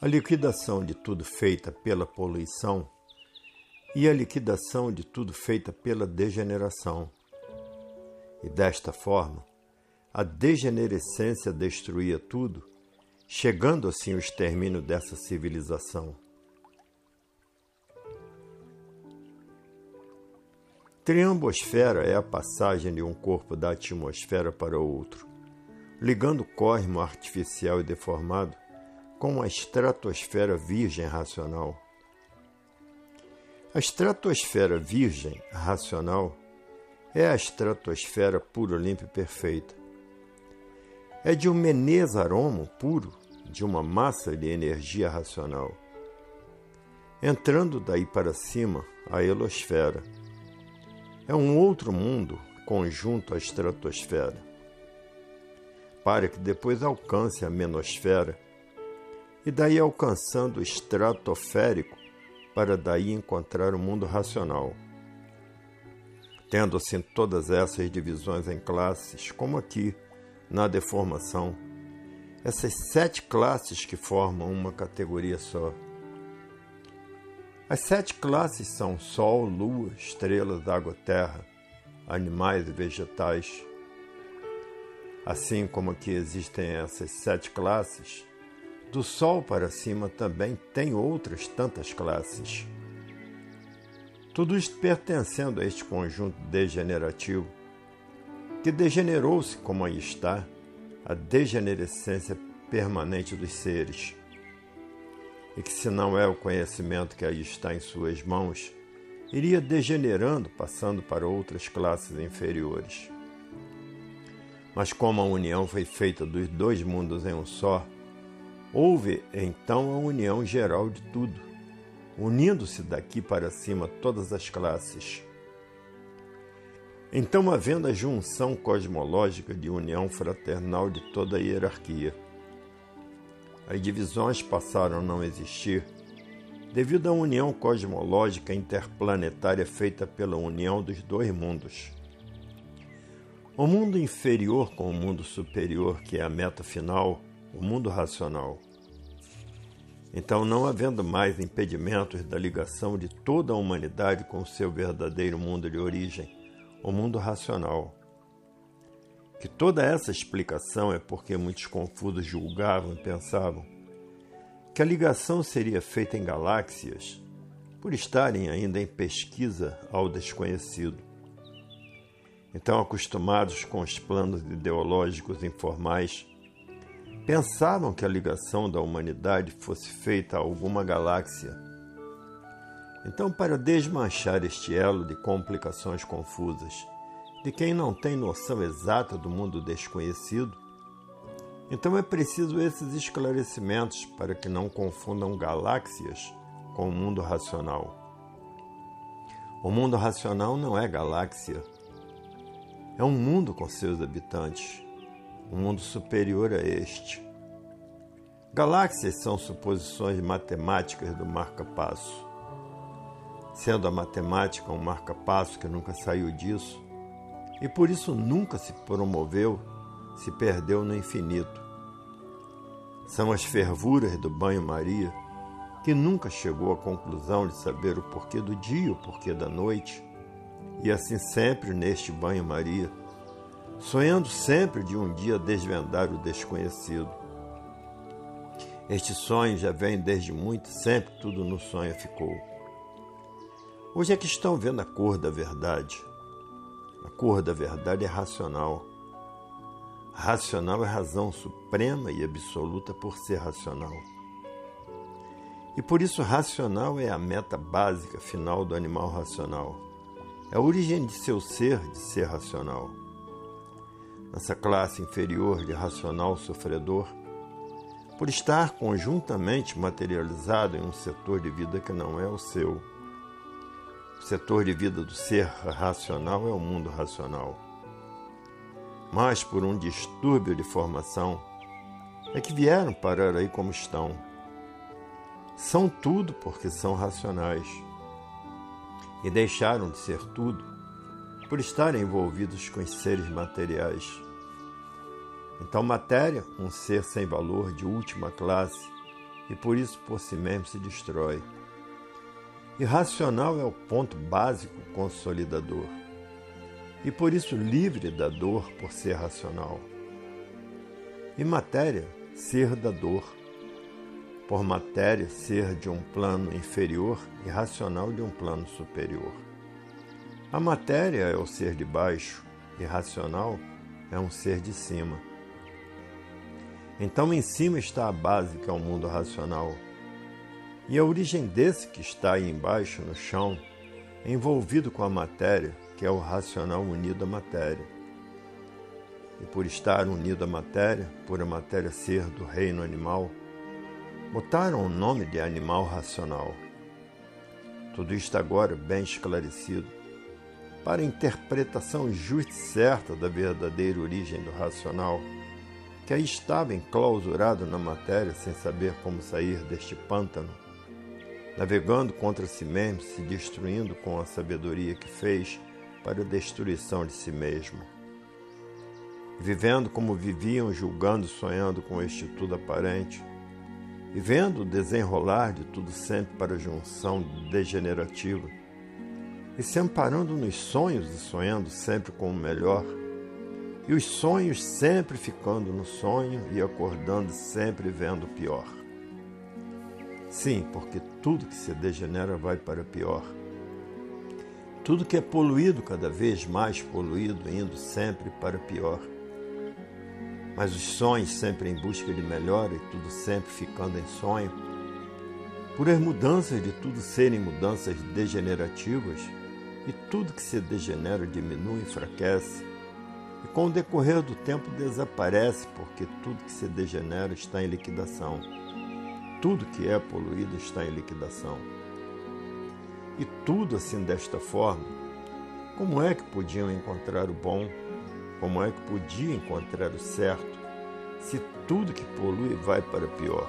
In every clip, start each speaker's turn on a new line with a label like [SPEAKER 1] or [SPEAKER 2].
[SPEAKER 1] A liquidação de tudo feita pela poluição e a liquidação de tudo feita pela degeneração. E desta forma, a degenerescência destruía tudo, chegando assim o extermínio dessa civilização. Triambosfera é a passagem de um corpo da atmosfera para outro, ligando o cosmo artificial e deformado com a estratosfera virgem racional. A estratosfera virgem racional é a estratosfera pura, limpa e perfeita. É de um menesaromo puro, de uma massa de energia racional. Entrando daí para cima, a helosfera. É um outro mundo conjunto à estratosfera. Para que depois alcance a menosfera e daí alcançando o estratosférico para daí encontrar o mundo racional. Tendo assim todas essas divisões em classes, como aqui na deformação, essas sete classes que formam uma categoria só. As sete classes são Sol, Lua, estrelas, água, terra, animais e vegetais. Assim como aqui existem essas sete classes, do Sol para cima também tem outras tantas classes. Tudo isto pertencendo a este conjunto degenerativo, que degenerou-se como aí está, a degenerescência permanente dos seres. E que, se não é o conhecimento que aí está em suas mãos, iria degenerando, passando para outras classes inferiores. Mas como a união foi feita dos dois mundos em um só, Houve então a união geral de tudo, unindo-se daqui para cima todas as classes. Então, havendo a junção cosmológica de união fraternal de toda a hierarquia, as divisões passaram a não existir devido à união cosmológica interplanetária feita pela união dos dois mundos. O mundo inferior com o mundo superior, que é a meta final, o mundo racional. Então, não havendo mais impedimentos da ligação de toda a humanidade com o seu verdadeiro mundo de origem, o mundo racional. Que toda essa explicação é porque muitos confusos julgavam e pensavam que a ligação seria feita em galáxias, por estarem ainda em pesquisa ao desconhecido. Então, acostumados com os planos ideológicos informais, pensavam que a ligação da humanidade fosse feita a alguma galáxia. Então, para desmanchar este elo de complicações confusas, de quem não tem noção exata do mundo desconhecido, então é preciso esses esclarecimentos para que não confundam galáxias com o mundo racional. O mundo racional não é galáxia, é um mundo com seus habitantes um mundo superior a este. Galáxias são suposições matemáticas do marca-passo. Sendo a matemática um marca-passo que nunca saiu disso, e por isso nunca se promoveu, se perdeu no infinito. São as fervuras do banho-maria que nunca chegou à conclusão de saber o porquê do dia o porquê da noite, e assim sempre neste banho-maria sonhando sempre de um dia desvendar o desconhecido. Este sonho já vem desde muito, sempre tudo no sonho ficou. Hoje é que estão vendo a cor da verdade. A cor da verdade é racional. Racional é razão suprema e absoluta por ser racional. E por isso, racional é a meta básica final do animal racional. É a origem de seu ser de ser racional nessa classe inferior de racional sofredor, por estar conjuntamente materializado em um setor de vida que não é o seu. O setor de vida do ser racional é o mundo racional. Mas por um distúrbio de formação é que vieram parar aí como estão. São tudo porque são racionais. E deixaram de ser tudo por estarem envolvidos com os seres materiais. Então, matéria, um ser sem valor de última classe, e por isso por si mesmo se destrói. Irracional é o ponto básico consolidador, e por isso livre da dor por ser racional. E matéria, ser da dor. Por matéria, ser de um plano inferior e racional de um plano superior. A matéria é o ser de baixo, e racional é um ser de cima. Então, em cima está a base, que é o mundo racional. E a origem desse que está aí embaixo, no chão, é envolvido com a matéria, que é o racional unido à matéria. E por estar unido à matéria, por a matéria ser do reino animal, botaram o nome de animal racional. Tudo isto agora bem esclarecido, para a interpretação justa e certa da verdadeira origem do racional que aí estava enclausurado na matéria sem saber como sair deste pântano, navegando contra si mesmo, se destruindo com a sabedoria que fez para a destruição de si mesmo. Vivendo como viviam, julgando e sonhando com este tudo aparente, e vendo o desenrolar de tudo sempre para a junção degenerativa, e se amparando nos sonhos e sonhando sempre com o melhor, e os sonhos sempre ficando no sonho e acordando sempre vendo o pior. Sim, porque tudo que se degenera vai para pior. Tudo que é poluído, cada vez mais poluído, indo sempre para pior. Mas os sonhos sempre em busca de melhora e tudo sempre ficando em sonho, por as mudanças de tudo serem mudanças degenerativas, e tudo que se degenera diminui, enfraquece, e com o decorrer do tempo desaparece, porque tudo que se degenera está em liquidação. Tudo que é poluído está em liquidação. E tudo assim desta forma, como é que podiam encontrar o bom? Como é que podia encontrar o certo? Se tudo que polui vai para pior.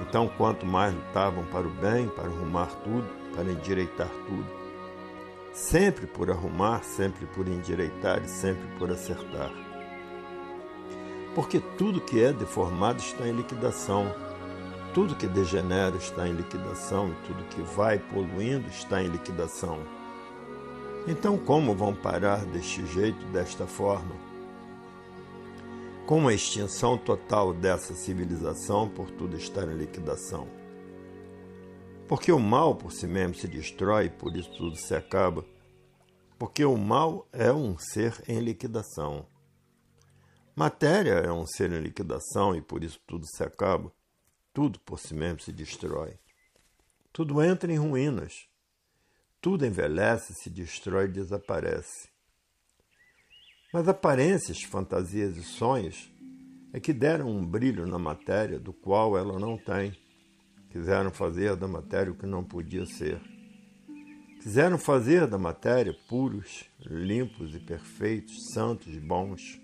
[SPEAKER 1] Então, quanto mais lutavam para o bem, para arrumar tudo, para endireitar tudo, sempre por arrumar, sempre por endireitar e sempre por acertar. Porque tudo que é deformado está em liquidação, tudo que degenera está em liquidação e tudo que vai poluindo está em liquidação. Então, como vão parar deste jeito, desta forma? Com a extinção total dessa civilização por tudo estar em liquidação. Porque o mal por si mesmo se destrói, por isso tudo se acaba. Porque o mal é um ser em liquidação. Matéria é um ser em liquidação e por isso tudo se acaba. Tudo por si mesmo se destrói. Tudo entra em ruínas. Tudo envelhece, se destrói e desaparece. Mas aparências, fantasias e sonhos é que deram um brilho na matéria do qual ela não tem. Quiseram fazer da matéria o que não podia ser. Quiseram fazer da matéria puros, limpos e perfeitos, santos bons.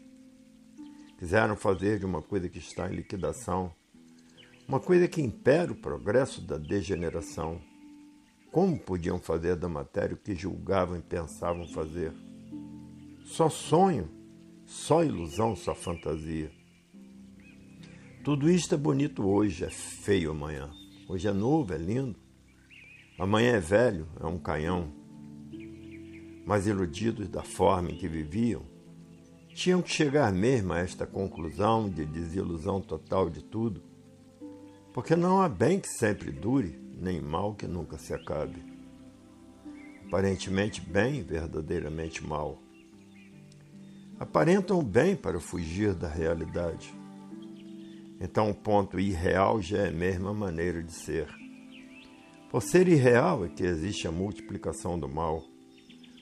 [SPEAKER 1] Quiseram fazer de uma coisa que está em liquidação, uma coisa que impera o progresso da degeneração. Como podiam fazer da matéria o que julgavam e pensavam fazer? Só sonho, só ilusão, só fantasia. Tudo isto é bonito hoje, é feio amanhã. Hoje é novo, é lindo. Amanhã é velho, é um canhão. Mas iludidos da forma em que viviam, tinham que chegar mesmo a esta conclusão de desilusão total de tudo, porque não há bem que sempre dure, nem mal que nunca se acabe. Aparentemente bem, verdadeiramente mal. Aparentam bem para fugir da realidade então o ponto irreal já é a mesma maneira de ser. Por ser irreal é que existe a multiplicação do mal,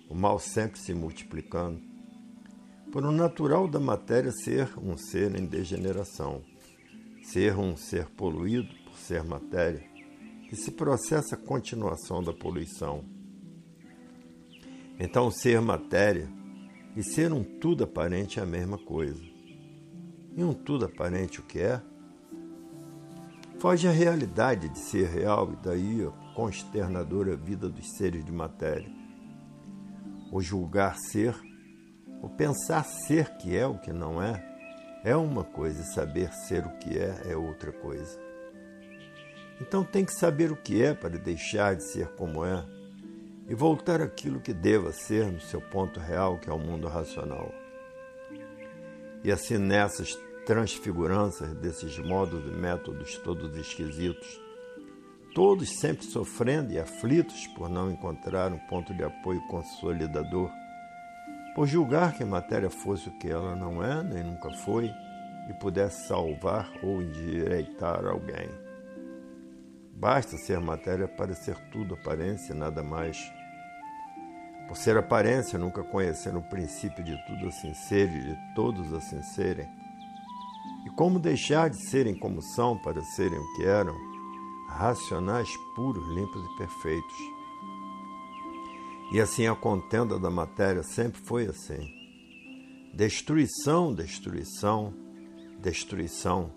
[SPEAKER 1] o mal sempre se multiplicando. Por o natural da matéria ser um ser em degeneração, ser um ser poluído por ser matéria, que se processa a continuação da poluição. Então, ser matéria e ser um tudo aparente é a mesma coisa. E um tudo aparente o que é? Foge à realidade de ser real e daí a consternadora vida dos seres de matéria. O julgar ser, o pensar ser que é o que não é, é uma coisa e saber ser o que é é outra coisa. Então tem que saber o que é para deixar de ser como é e voltar àquilo que deva ser no seu ponto real, que é o mundo racional. E assim nessas transfiguranças desses modos e métodos todos esquisitos, todos sempre sofrendo e aflitos por não encontrar um ponto de apoio consolidador, por julgar que a matéria fosse o que ela não é nem nunca foi e pudesse salvar ou endireitar alguém. Basta ser matéria para ser tudo aparência e nada mais. Por ser aparência, nunca conhecendo o princípio de tudo assim ser e de todos assim serem. E como deixar de serem como são para serem o que eram, racionais, puros, limpos e perfeitos. E assim a contenda da matéria sempre foi assim. Destruição, destruição, destruição.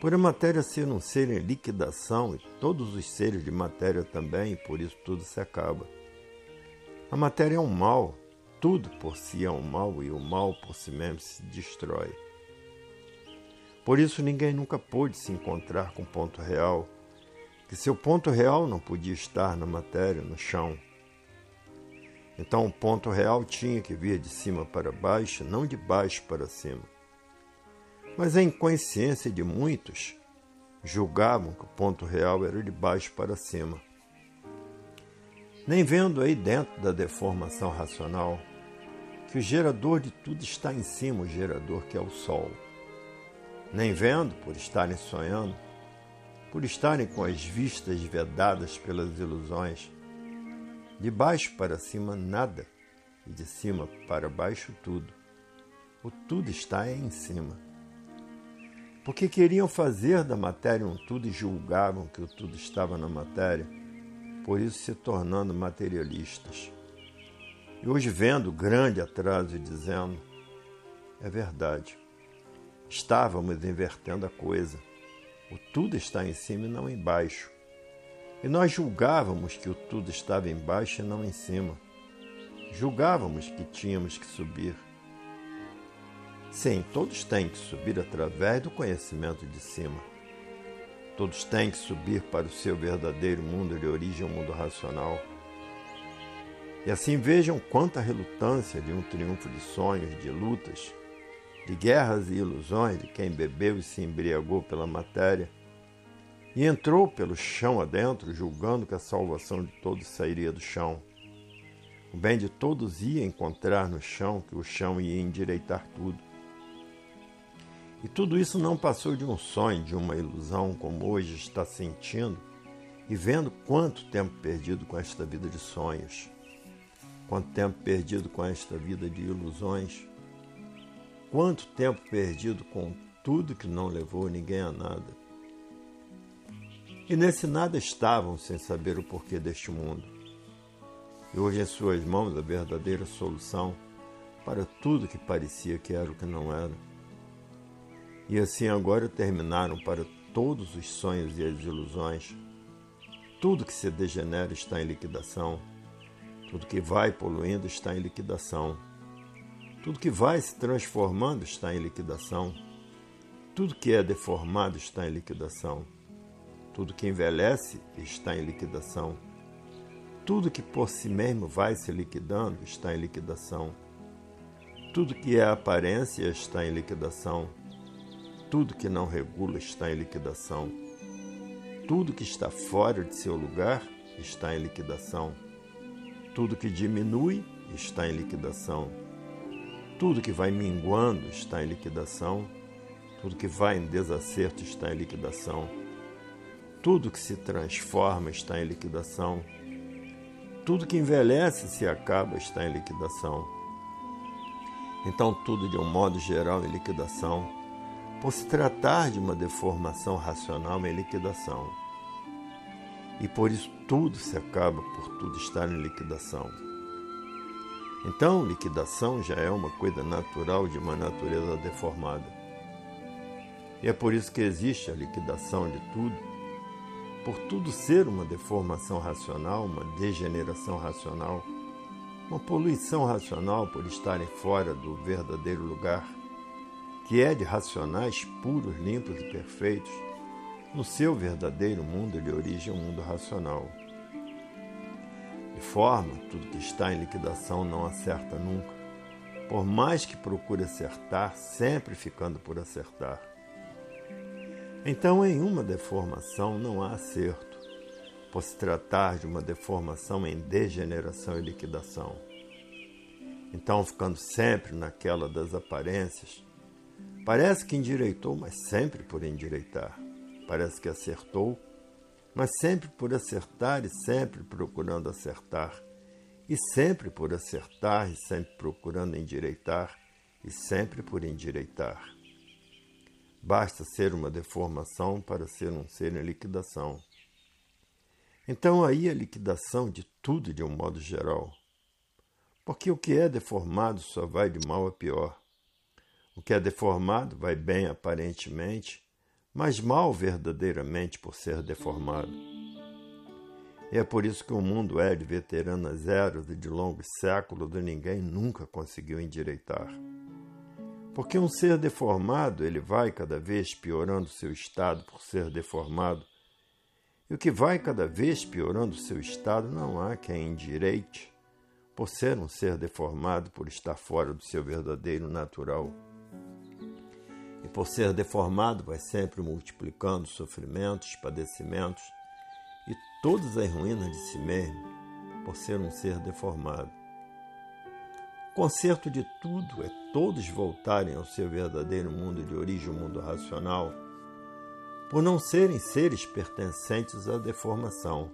[SPEAKER 1] Por a matéria ser um ser em liquidação, e todos os seres de matéria também, e por isso tudo se acaba. A matéria é um mal, tudo por si é um mal e o mal por si mesmo se destrói. Por isso ninguém nunca pôde se encontrar com o ponto real, que seu ponto real não podia estar na matéria, no chão. Então o ponto real tinha que vir de cima para baixo, não de baixo para cima. Mas a inconsciência de muitos julgavam que o ponto real era de baixo para cima nem vendo aí dentro da deformação racional que o gerador de tudo está em cima, o gerador que é o Sol. Nem vendo, por estarem sonhando, por estarem com as vistas vedadas pelas ilusões, de baixo para cima nada, e de cima para baixo tudo. O tudo está em cima. Porque queriam fazer da matéria um tudo e julgavam que o tudo estava na matéria por isso se tornando materialistas. E hoje vendo grande atraso e dizendo: é verdade, estávamos invertendo a coisa. O tudo está em cima e não embaixo. E nós julgávamos que o tudo estava embaixo e não em cima. Julgávamos que tínhamos que subir. Sim, todos têm que subir através do conhecimento de cima Todos têm que subir para o seu verdadeiro mundo de origem, o mundo racional. E assim vejam quanta relutância de um triunfo de sonhos, de lutas, de guerras e ilusões de quem bebeu e se embriagou pela matéria e entrou pelo chão adentro, julgando que a salvação de todos sairia do chão. O bem de todos ia encontrar no chão, que o chão ia endireitar tudo. E tudo isso não passou de um sonho, de uma ilusão, como hoje está sentindo e vendo quanto tempo perdido com esta vida de sonhos, quanto tempo perdido com esta vida de ilusões, quanto tempo perdido com tudo que não levou ninguém a nada. E nesse nada estavam sem saber o porquê deste mundo. E hoje em suas mãos a verdadeira solução para tudo que parecia que era o que não era. E assim agora terminaram para todos os sonhos e as ilusões. Tudo que se degenera está em liquidação. Tudo que vai poluindo está em liquidação. Tudo que vai se transformando está em liquidação. Tudo que é deformado está em liquidação. Tudo que envelhece está em liquidação. Tudo que por si mesmo vai se liquidando está em liquidação. Tudo que é aparência está em liquidação. Tudo que não regula está em liquidação. Tudo que está fora de seu lugar está em liquidação. Tudo que diminui está em liquidação. Tudo que vai minguando está em liquidação. Tudo que vai em desacerto está em liquidação. Tudo que se transforma está em liquidação. Tudo que envelhece se acaba está em liquidação. Então, tudo de um modo geral em liquidação por se tratar de uma deformação racional em liquidação. E por isso tudo se acaba por tudo estar em liquidação. Então, liquidação já é uma coisa natural de uma natureza deformada. E é por isso que existe a liquidação de tudo, por tudo ser uma deformação racional, uma degeneração racional, uma poluição racional por estarem fora do verdadeiro lugar que é de racionais puros, limpos e perfeitos, No seu verdadeiro mundo de origem, um mundo racional. De forma, tudo que está em liquidação não acerta nunca, por mais que procure acertar, sempre ficando por acertar. Então, em uma deformação não há acerto, por se tratar de uma deformação em degeneração e liquidação. Então, ficando sempre naquela das aparências, parece que endireitou, mas sempre por endireitar. Parece que acertou, mas sempre por acertar e sempre procurando acertar, e sempre por acertar e sempre procurando endireitar, e sempre por endireitar. Basta ser uma deformação para ser um ser em liquidação. Então aí a liquidação de tudo de um modo geral. Porque o que é deformado só vai de mal a pior. O que é deformado vai bem aparentemente mas mal verdadeiramente por ser deformado. E é por isso que o mundo é de veteranas eras e de longos séculos e ninguém nunca conseguiu endireitar. Porque um ser deformado, ele vai cada vez piorando seu estado por ser deformado. E o que vai cada vez piorando seu estado não há quem endireite, por ser um ser deformado, por estar fora do seu verdadeiro natural e por ser deformado vai sempre multiplicando sofrimentos, padecimentos e todas as ruínas de si mesmo, por ser um ser deformado. O conserto de tudo é todos voltarem ao seu verdadeiro mundo de origem, o mundo racional, por não serem seres pertencentes à deformação.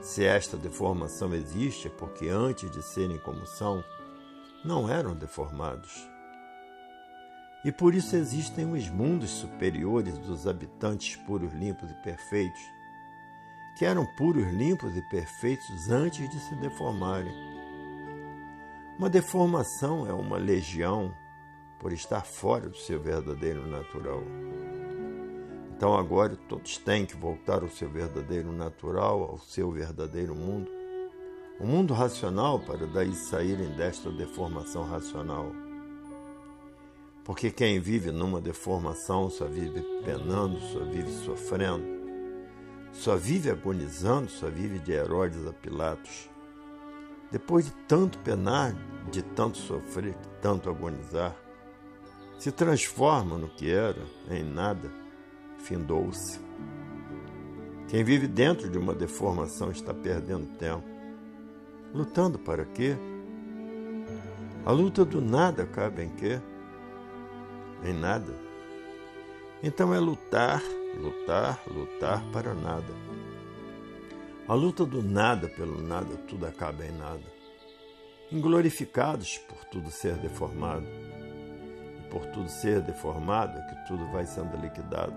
[SPEAKER 1] Se esta deformação existe, é porque antes de serem como são, não eram deformados. E por isso existem os mundos superiores dos habitantes puros, limpos e perfeitos, que eram puros, limpos e perfeitos antes de se deformarem. Uma deformação é uma legião por estar fora do seu verdadeiro natural. Então agora todos têm que voltar ao seu verdadeiro natural, ao seu verdadeiro mundo, o mundo racional, para daí saírem desta deformação racional. Porque quem vive numa deformação só vive penando, só vive sofrendo, só vive agonizando, só vive de Herodes a Pilatos. Depois de tanto penar, de tanto sofrer, de tanto agonizar, se transforma no que era, em nada, findou-se. Quem vive dentro de uma deformação está perdendo tempo. Lutando para quê? A luta do nada cabe em quê? Em nada. Então é lutar, lutar, lutar para nada. A luta do nada pelo nada, tudo acaba em nada. Inglorificados por tudo ser deformado. E por tudo ser deformado é que tudo vai sendo liquidado.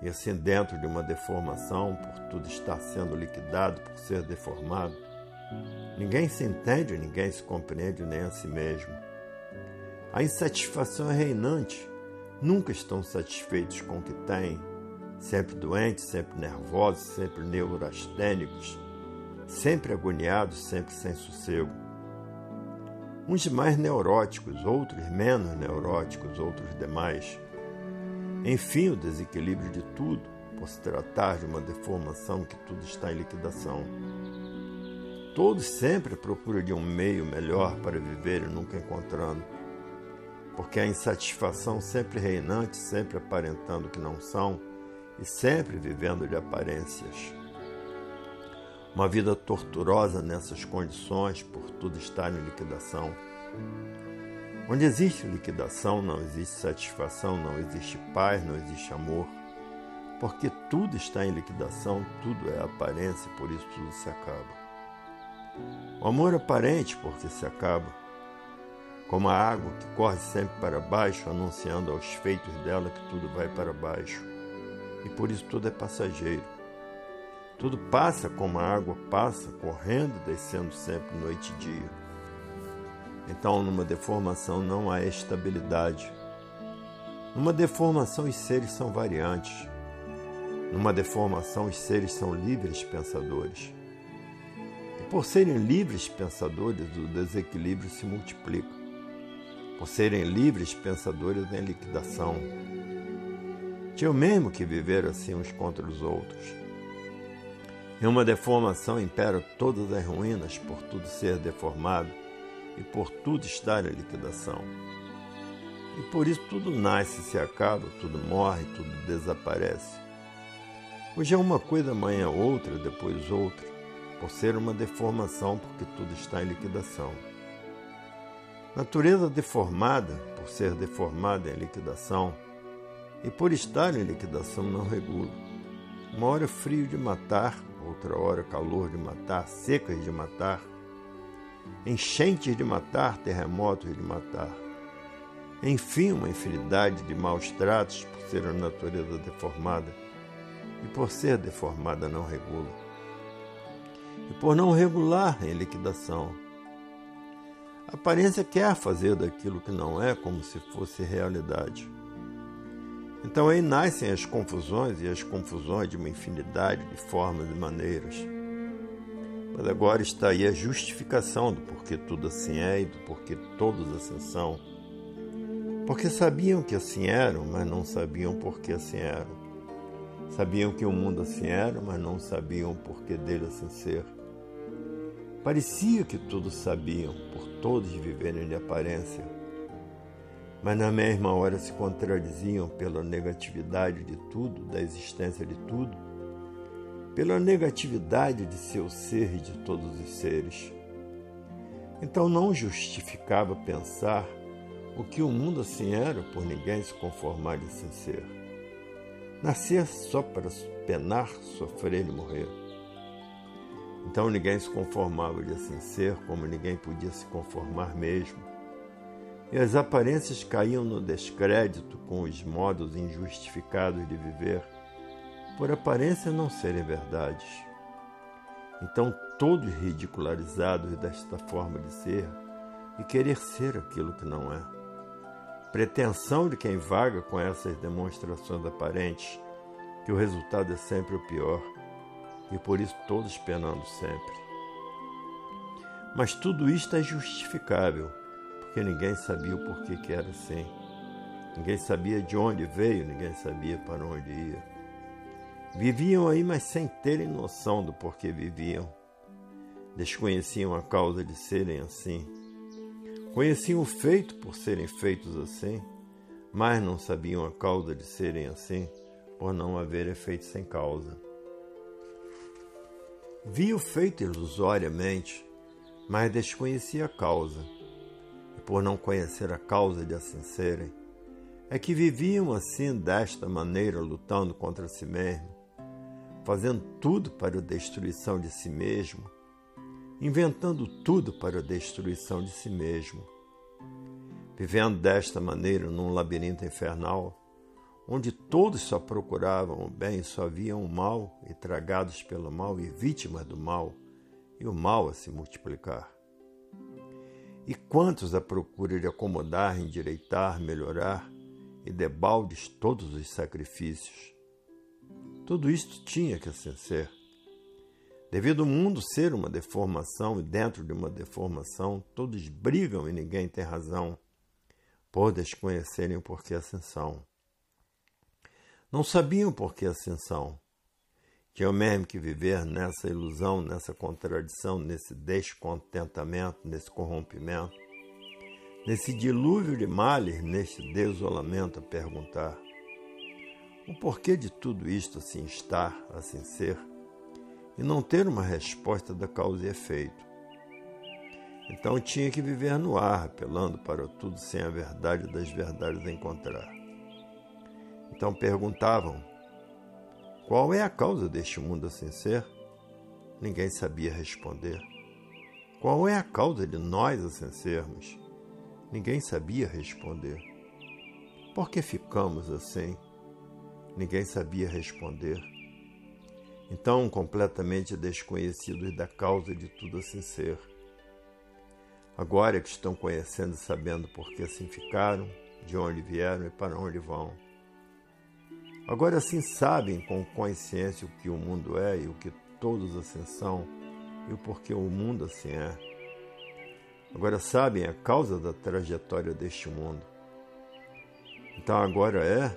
[SPEAKER 1] E assim, dentro de uma deformação, por tudo estar sendo liquidado, por ser deformado, ninguém se entende, ninguém se compreende nem a si mesmo. A insatisfação é reinante. Nunca estão satisfeitos com o que têm. Sempre doentes, sempre nervosos, sempre neurastênicos, sempre agoniados, sempre sem sossego. Uns mais neuróticos, outros menos neuróticos, outros demais. Enfim, o desequilíbrio de tudo, por se tratar de uma deformação que tudo está em liquidação. Todos sempre procuram de um meio melhor para viver e nunca encontrando porque a insatisfação sempre reinante, sempre aparentando que não são e sempre vivendo de aparências. Uma vida torturosa nessas condições, por tudo estar em liquidação. Onde existe liquidação, não existe satisfação, não existe paz, não existe amor. Porque tudo está em liquidação, tudo é aparência, por isso tudo se acaba. O amor aparente, porque se acaba como a água que corre sempre para baixo, anunciando aos feitos dela que tudo vai para baixo. E por isso tudo é passageiro. Tudo passa como a água passa, correndo e descendo sempre noite e dia. Então, numa deformação não há estabilidade. Numa deformação, os seres são variantes. Numa deformação, os seres são livres pensadores. E por serem livres pensadores, o desequilíbrio se multiplica por serem livres pensadores em liquidação. Tinham mesmo que viver assim uns contra os outros. Em uma deformação impera todas as ruínas por tudo ser deformado e por tudo estar em liquidação. E por isso tudo nasce e se acaba, tudo morre, tudo desaparece. Hoje é uma coisa, amanhã outra, depois outra, por ser uma deformação, porque tudo está em liquidação. Natureza deformada, por ser deformada em liquidação, e por estar em liquidação não regula. Uma hora frio de matar, outra hora calor de matar, secas de matar, enchentes de matar, terremotos de matar. Enfim, uma infinidade de maus tratos por ser a natureza deformada e por ser deformada não regula. E por não regular em liquidação. A aparência quer fazer daquilo que não é como se fosse realidade. Então aí nascem as confusões e as confusões de uma infinidade de formas e maneiras. Mas agora está aí a justificação do porquê tudo assim é e do porquê todos assim são. Porque sabiam que assim eram, mas não sabiam por que assim eram. Sabiam que o mundo assim era, mas não sabiam por que dele assim ser. Parecia que todos sabiam, todos viverem de aparência, mas na mesma hora se contradiziam pela negatividade de tudo, da existência de tudo, pela negatividade de seu ser e de todos os seres. Então não justificava pensar o que o mundo assim era por ninguém se conformar de ser. Nascer só para penar, sofrer e morrer. Então ninguém se conformava de assim ser, como ninguém podia se conformar mesmo e as aparências caíam no descrédito com os modos injustificados de viver, por aparência não serem verdades. Então, todos ridicularizados desta forma de ser e querer ser aquilo que não é. Pretensão de quem vaga com essas demonstrações aparentes, que o resultado é sempre o pior, e por isso todos penando sempre. Mas tudo isto é justificável porque ninguém sabia o porquê que era assim. Ninguém sabia de onde veio, ninguém sabia para onde ia. Viviam aí, mas sem terem noção do porquê viviam. Desconheciam a causa de serem assim. Conheciam o feito por serem feitos assim, mas não sabiam a causa de serem assim, por não haver efeito sem causa. Via o feito ilusoriamente, mas desconhecia a causa. Por não conhecer a causa de assim serem, é que viviam assim desta maneira, lutando contra si mesmo, fazendo tudo para a destruição de si mesmo, inventando tudo para a destruição de si mesmo, vivendo desta maneira num labirinto infernal, onde todos só procuravam o bem só viam o mal, e tragados pelo mal e vítimas do mal, e o mal a se multiplicar. E quantos à procura de acomodar, endireitar, melhorar, e debaldes todos os sacrifícios. Tudo isto tinha que assim ser. Devido ao mundo ser uma deformação e dentro de uma deformação, todos brigam e ninguém tem razão, por desconhecerem o porquê ascensão. Não sabiam por que ascensão, tinham mesmo que viver nessa ilusão, nessa contradição, nesse descontentamento, nesse corrompimento, nesse dilúvio de males, neste desolamento a perguntar o porquê de tudo isto assim estar, assim ser, e não ter uma resposta da causa e efeito. Então tinha que viver no ar, apelando para tudo sem a verdade das verdades encontrar. Então perguntavam qual é a causa deste mundo assim ser? Ninguém sabia responder. Qual é a causa de nós assim sermos? Ninguém sabia responder. Por que ficamos assim? Ninguém sabia responder. Então, completamente desconhecidos da causa de tudo assim ser. Agora que estão conhecendo e sabendo por que assim ficaram, de onde vieram e para onde vão. Agora sim sabem com consciência o que o mundo é e o que todos assim são e o porquê o mundo assim é. Agora sabem a causa da trajetória deste mundo. Então agora é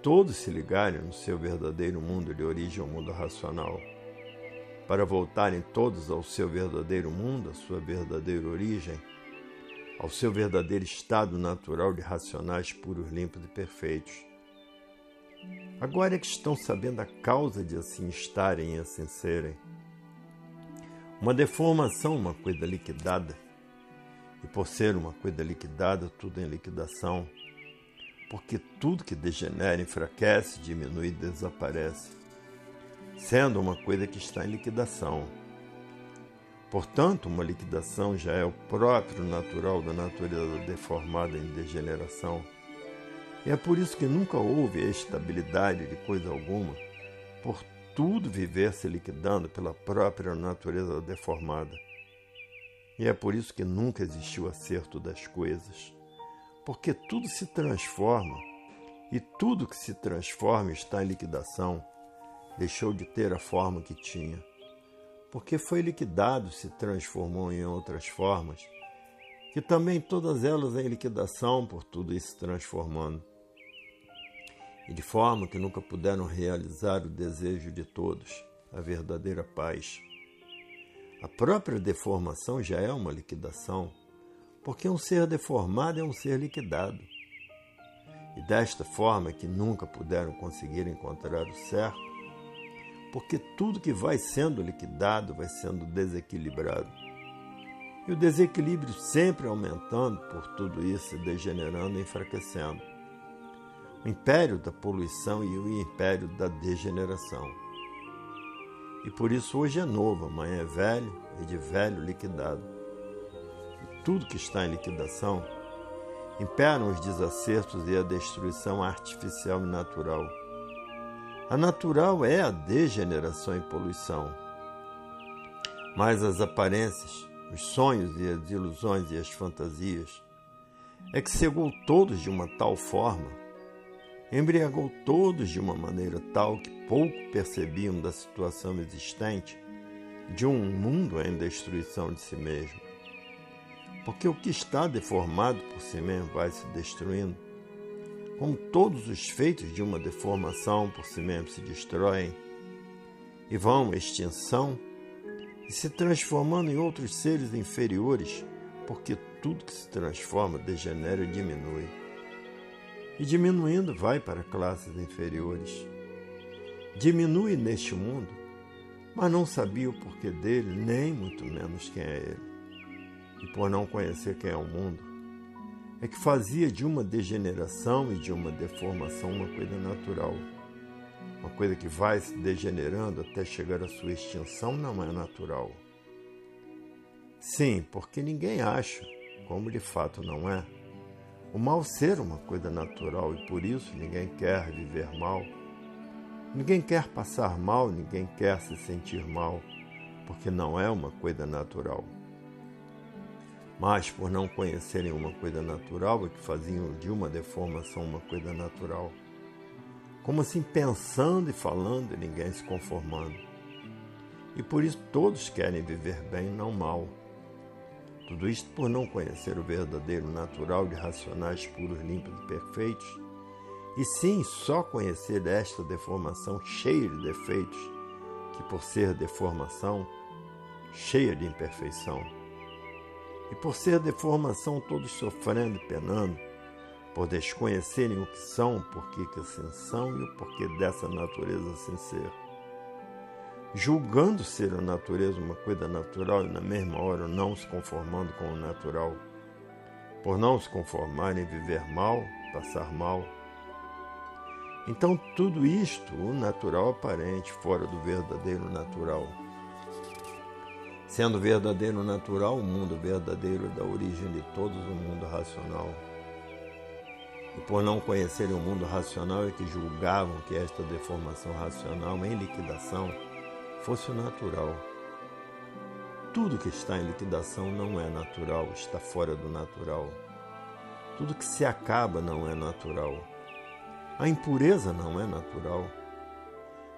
[SPEAKER 1] todos se ligarem no seu verdadeiro mundo de origem ao mundo racional, para voltarem todos ao seu verdadeiro mundo, à sua verdadeira origem, ao seu verdadeiro estado natural de racionais puros, limpos e perfeitos. Agora é que estão sabendo a causa de assim estarem e assim serem. Uma deformação, uma coisa liquidada, e por ser uma coisa liquidada, tudo em liquidação, porque tudo que degenera, enfraquece, diminui e desaparece, sendo uma coisa que está em liquidação. Portanto, uma liquidação já é o próprio natural da natureza deformada em degeneração. É por isso que nunca houve estabilidade de coisa alguma, por tudo viver se liquidando pela própria natureza deformada. E é por isso que nunca existiu acerto das coisas porque tudo se transforma e tudo que se transforma está em liquidação, deixou de ter a forma que tinha. Porque foi liquidado, se transformou em outras formas, que também todas elas em liquidação por tudo isso se transformando. E de forma que nunca puderam realizar o desejo de todos, a verdadeira paz. A própria deformação já é uma liquidação porque um ser deformado é um ser liquidado. E desta forma que nunca puderam conseguir encontrar o certo, porque tudo que vai sendo liquidado vai sendo desequilibrado. E o desequilíbrio sempre aumentando por tudo isso, degenerando e enfraquecendo. O império da poluição e o império da degeneração. E por isso hoje é novo, amanhã é velho e de velho liquidado tudo que está em liquidação, imperam os desacertos e a destruição artificial e natural. A natural é a degeneração e poluição. Mas as aparências, os sonhos e as ilusões e as fantasias é que cegou todos de uma tal forma, embriagou todos de uma maneira tal que pouco percebiam da situação existente de um mundo em destruição de si mesmo porque o que está deformado por si mesmo vai se destruindo. Como todos os feitos de uma deformação por si mesmo se destroem e vão à extinção e se transformando em outros seres inferiores, porque tudo que se transforma degenera e diminui. E diminuindo vai para classes inferiores. Diminui neste mundo, mas não sabia o porquê dele, nem muito menos quem é ele e por não conhecer quem é o mundo, é que fazia de uma degeneração e de uma deformação uma coisa natural. Uma coisa que vai se degenerando até chegar à sua extinção não é natural. Sim, porque ninguém acha, como de fato não é, o mal ser uma coisa natural e por isso ninguém quer viver mal. Ninguém quer passar mal, ninguém quer se sentir mal, porque não é uma coisa natural mas por não conhecerem uma coisa natural é que faziam de uma deformação uma coisa natural. Como assim pensando e falando e ninguém se conformando. E por isso todos querem viver bem, não mal. Tudo isto por não conhecer o verdadeiro natural de racionais puros, limpos e perfeitos, e sim só conhecer esta deformação cheia de defeitos, que por ser deformação, cheia de imperfeição e por ser deformação todos sofrendo e penando, por desconhecerem o que são, o porquê que assim são e o porquê dessa natureza assim ser. Julgando ser a natureza uma coisa natural e na mesma hora não se conformando com o natural, por não se conformarem em viver mal, passar mal. Então tudo isto, o natural aparente, fora do verdadeiro natural sendo verdadeiro natural o mundo verdadeiro da origem de todos o mundo racional. E por não conhecerem o mundo racional é que julgavam que esta deformação racional em liquidação fosse o natural. Tudo que está em liquidação não é natural, está fora do natural. Tudo que se acaba não é natural. A impureza não é natural.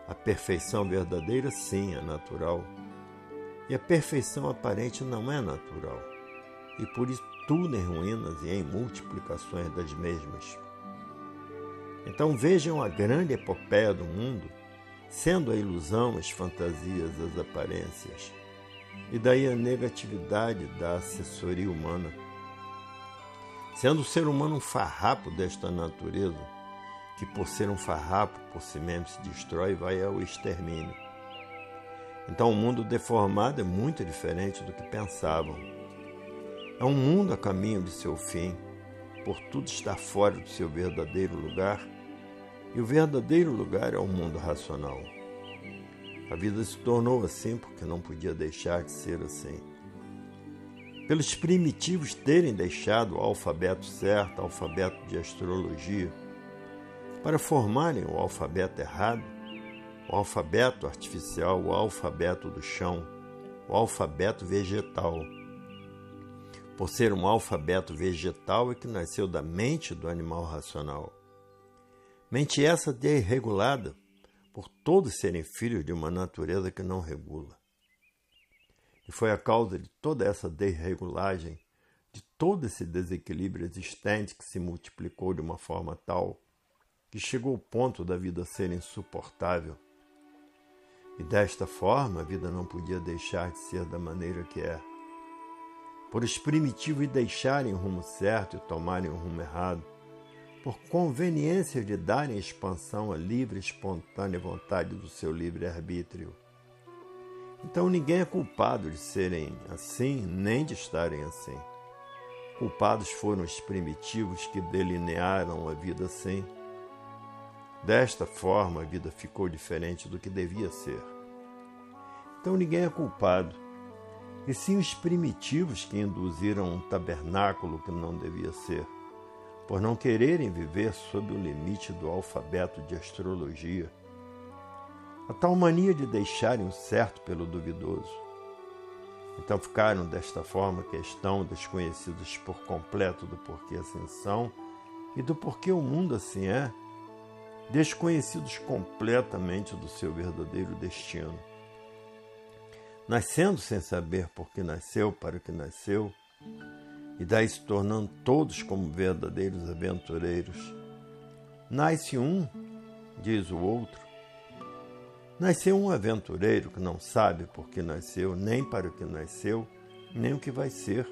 [SPEAKER 1] A perfeição verdadeira, sim, é natural e a perfeição aparente não é natural, e por isso tudo em ruínas e em multiplicações das mesmas. Então vejam a grande epopeia do mundo, sendo a ilusão, as fantasias, as aparências, e daí a negatividade da assessoria humana. Sendo o ser humano um farrapo desta natureza, que por ser um farrapo por si mesmo se destrói e vai ao extermínio. Então o mundo deformado é muito diferente do que pensavam. É um mundo a caminho de seu fim, por tudo estar fora do seu verdadeiro lugar, e o verdadeiro lugar é o mundo racional. A vida se tornou assim porque não podia deixar de ser assim. Pelos primitivos terem deixado o alfabeto certo, o alfabeto de astrologia, para formarem o alfabeto errado, o alfabeto artificial, o alfabeto do chão, o alfabeto vegetal. Por ser um alfabeto vegetal é que nasceu da mente do animal racional. Mente essa desregulada por todos serem filhos de uma natureza que não regula. E foi a causa de toda essa desregulagem, de todo esse desequilíbrio existente que se multiplicou de uma forma tal que chegou ao ponto da vida ser insuportável e desta forma, a vida não podia deixar de ser da maneira que é. Por os primitivos deixarem o rumo certo e tomarem o rumo errado, por conveniência de darem expansão à livre e espontânea vontade do seu livre-arbítrio. Então ninguém é culpado de serem assim, nem de estarem assim. Culpados foram os primitivos que delinearam a vida assim Desta forma, a vida ficou diferente do que devia ser. Então ninguém é culpado, e sim os primitivos que induziram um tabernáculo que não devia ser, por não quererem viver sob o limite do alfabeto de astrologia. A tal mania de deixarem o certo pelo duvidoso. Então ficaram desta forma que estão desconhecidos por completo do porquê assim são e do porquê o mundo assim é desconhecidos completamente do seu verdadeiro destino. Nascendo sem saber por que nasceu, para que nasceu, e daí se tornando todos como verdadeiros aventureiros. Nasce um, diz o outro. Nasceu um aventureiro que não sabe por que nasceu, nem para o que nasceu, nem o que vai ser,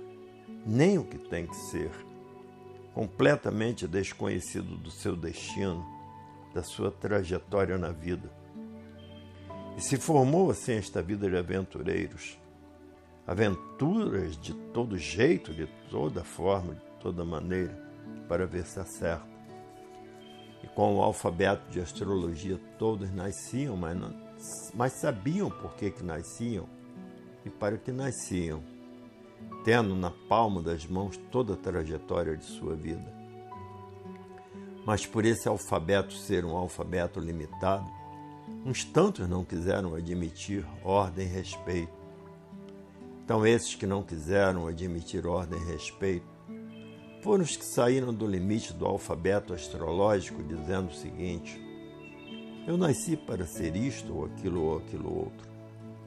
[SPEAKER 1] nem o que tem que ser. Completamente desconhecido do seu destino, da sua trajetória na vida. E se formou assim esta vida de aventureiros. Aventuras de todo jeito, de toda forma, de toda maneira, para ver se acerta. E com o alfabeto de astrologia todos nasciam, mas, não, mas sabiam por que, que nasciam e para que nasciam, tendo na palma das mãos toda a trajetória de sua vida. Mas por esse alfabeto ser um alfabeto limitado, uns tantos não quiseram admitir ordem e respeito. Então, esses que não quiseram admitir ordem e respeito foram os que saíram do limite do alfabeto astrológico, dizendo o seguinte: Eu nasci para ser isto ou aquilo ou aquilo outro,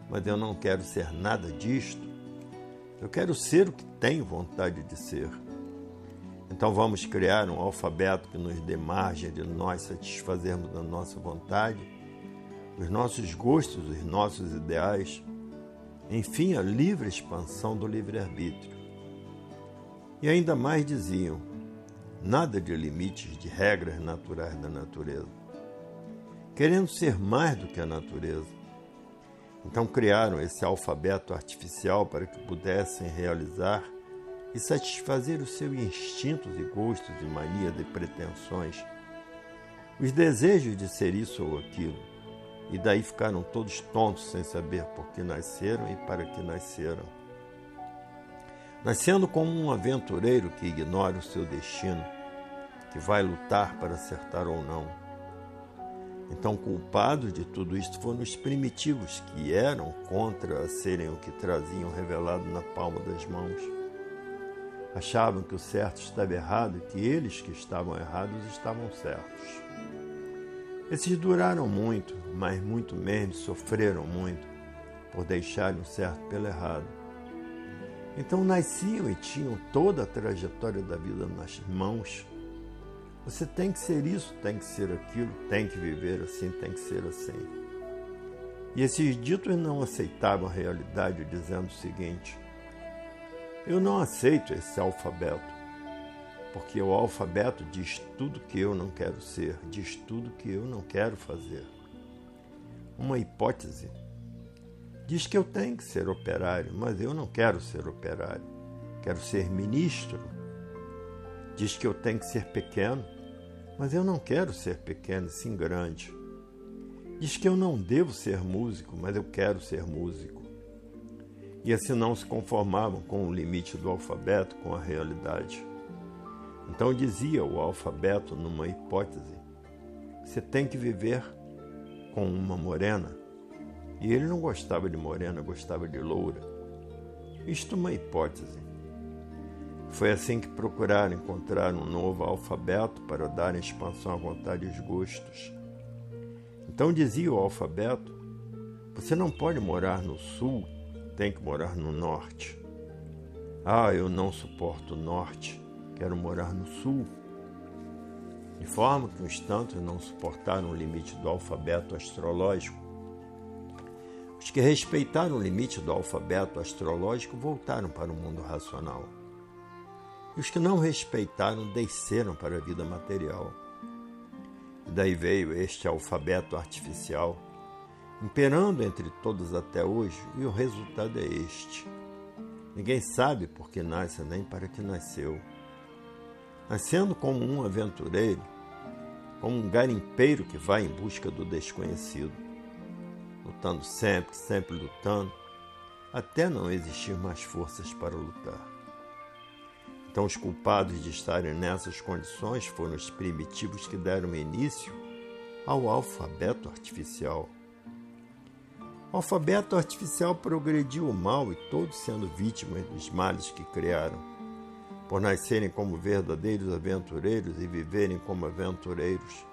[SPEAKER 1] mas eu não quero ser nada disto. Eu quero ser o que tenho vontade de ser. Então vamos criar um alfabeto que nos dê margem de nós satisfazermos a nossa vontade, os nossos gostos, os nossos ideais, enfim, a livre expansão do livre-arbítrio. E ainda mais diziam: nada de limites de regras naturais da natureza. Querendo ser mais do que a natureza. Então criaram esse alfabeto artificial para que pudessem realizar e satisfazer os seus instintos e gostos e manias e pretensões, os desejos de ser isso ou aquilo, e daí ficaram todos tontos sem saber por que nasceram e para que nasceram. Nascendo como um aventureiro que ignora o seu destino, que vai lutar para acertar ou não. Então, culpados de tudo isto foram os primitivos que eram contra serem o que traziam revelado na palma das mãos achavam que o certo estava errado e que eles que estavam errados estavam certos. Esses duraram muito, mas muito menos sofreram muito por deixarem o certo pelo errado. Então nasciam e tinham toda a trajetória da vida nas mãos, Você tem que ser isso, tem que ser aquilo, tem que viver assim, tem que ser assim. E esses ditos não aceitavam a realidade, dizendo o seguinte: Eu não aceito esse alfabeto, porque o alfabeto diz tudo que eu não quero ser, diz tudo que eu não quero fazer. Uma hipótese diz que eu tenho que ser operário, mas eu não quero ser operário, quero ser ministro. Diz que eu tenho que ser pequeno, mas eu não quero ser pequeno, sim grande. Diz que eu não devo ser músico, mas eu quero ser músico. E assim não se conformavam com o limite do alfabeto, com a realidade. Então dizia o alfabeto, numa hipótese: você tem que viver com uma morena. E ele não gostava de morena, gostava de loura. Isto é uma hipótese. Foi assim que procuraram encontrar um novo alfabeto para dar expansão à vontade e aos gostos. Então dizia o alfabeto: Você não pode morar no sul, tem que morar no norte. Ah, eu não suporto o norte, quero morar no sul. De forma que uns tantos não suportaram o limite do alfabeto astrológico. Os que respeitaram o limite do alfabeto astrológico voltaram para o mundo racional. E os que não respeitaram desceram para a vida material. E daí veio este alfabeto artificial, imperando entre todos até hoje, e o resultado é este. Ninguém sabe por que nasce nem para que nasceu. Nascendo como um aventureiro, como um garimpeiro que vai em busca do desconhecido, lutando sempre, sempre lutando, até não existir mais forças para lutar. Então, os culpados de estarem nessas condições foram os primitivos que deram início ao alfabeto artificial. O alfabeto artificial progrediu o mal e todos sendo vítimas dos males que criaram, por nascerem como verdadeiros aventureiros e viverem como aventureiros,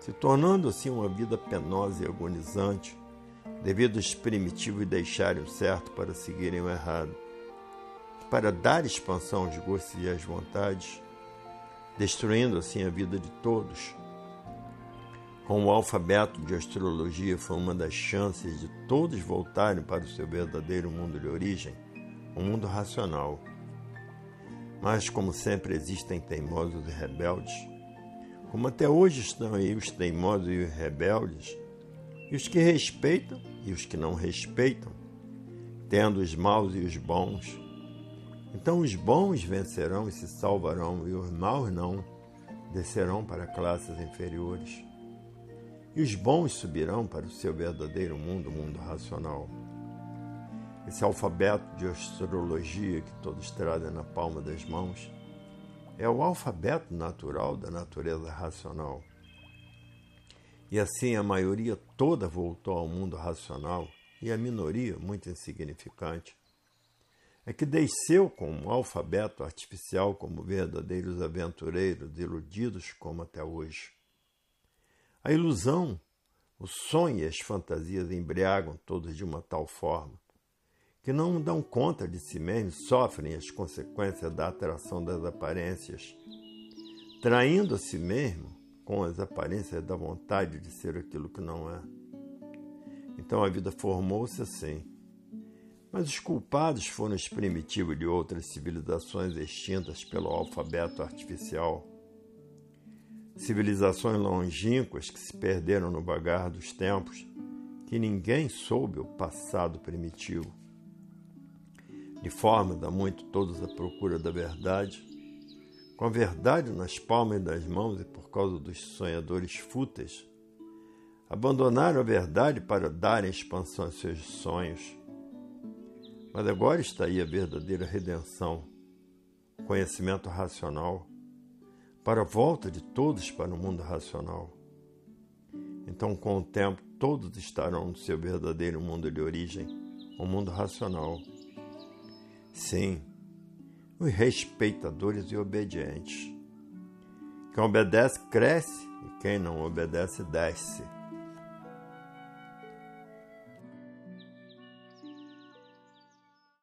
[SPEAKER 1] se tornando assim uma vida penosa e agonizante, devido aos primitivos deixarem o certo para seguirem o errado para dar expansão aos gostos e às vontades, destruindo assim a vida de todos. Com o alfabeto de astrologia foi uma das chances de todos voltarem para o seu verdadeiro mundo de origem, o um mundo racional. Mas, como sempre existem teimosos e rebeldes, como até hoje estão aí os teimosos e os rebeldes, e os que respeitam e os que não respeitam, tendo os maus e os bons, então os bons vencerão e se salvarão, e os maus não, descerão para classes inferiores. E os bons subirão para o seu verdadeiro mundo, o mundo racional. Esse alfabeto de astrologia que todos trazem na palma das mãos é o alfabeto natural da natureza racional. E assim a maioria toda voltou ao mundo racional e a minoria, muito insignificante, é que desceu com um alfabeto artificial como verdadeiros aventureiros, iludidos como até hoje. A ilusão, o sonho e as fantasias embriagam todos de uma tal forma que não dão conta de si mesmos, sofrem as consequências da atração das aparências, traindo a si mesmo com as aparências da vontade de ser aquilo que não é. Então a vida formou-se assim mas os culpados foram os primitivos de outras civilizações extintas pelo alfabeto artificial. Civilizações longínquas que se perderam no vagar dos tempos, que ninguém soube o passado primitivo. De forma da muito todos à procura da verdade, com a verdade nas palmas das mãos e por causa dos sonhadores fúteis, abandonaram a verdade para darem expansão aos seus sonhos mas agora está aí a verdadeira redenção, conhecimento racional, para a volta de todos para o mundo racional. Então, com o tempo, todos estarão no seu verdadeiro mundo de origem, o mundo racional. Sim, os respeitadores e obedientes. Quem obedece cresce e quem não obedece desce.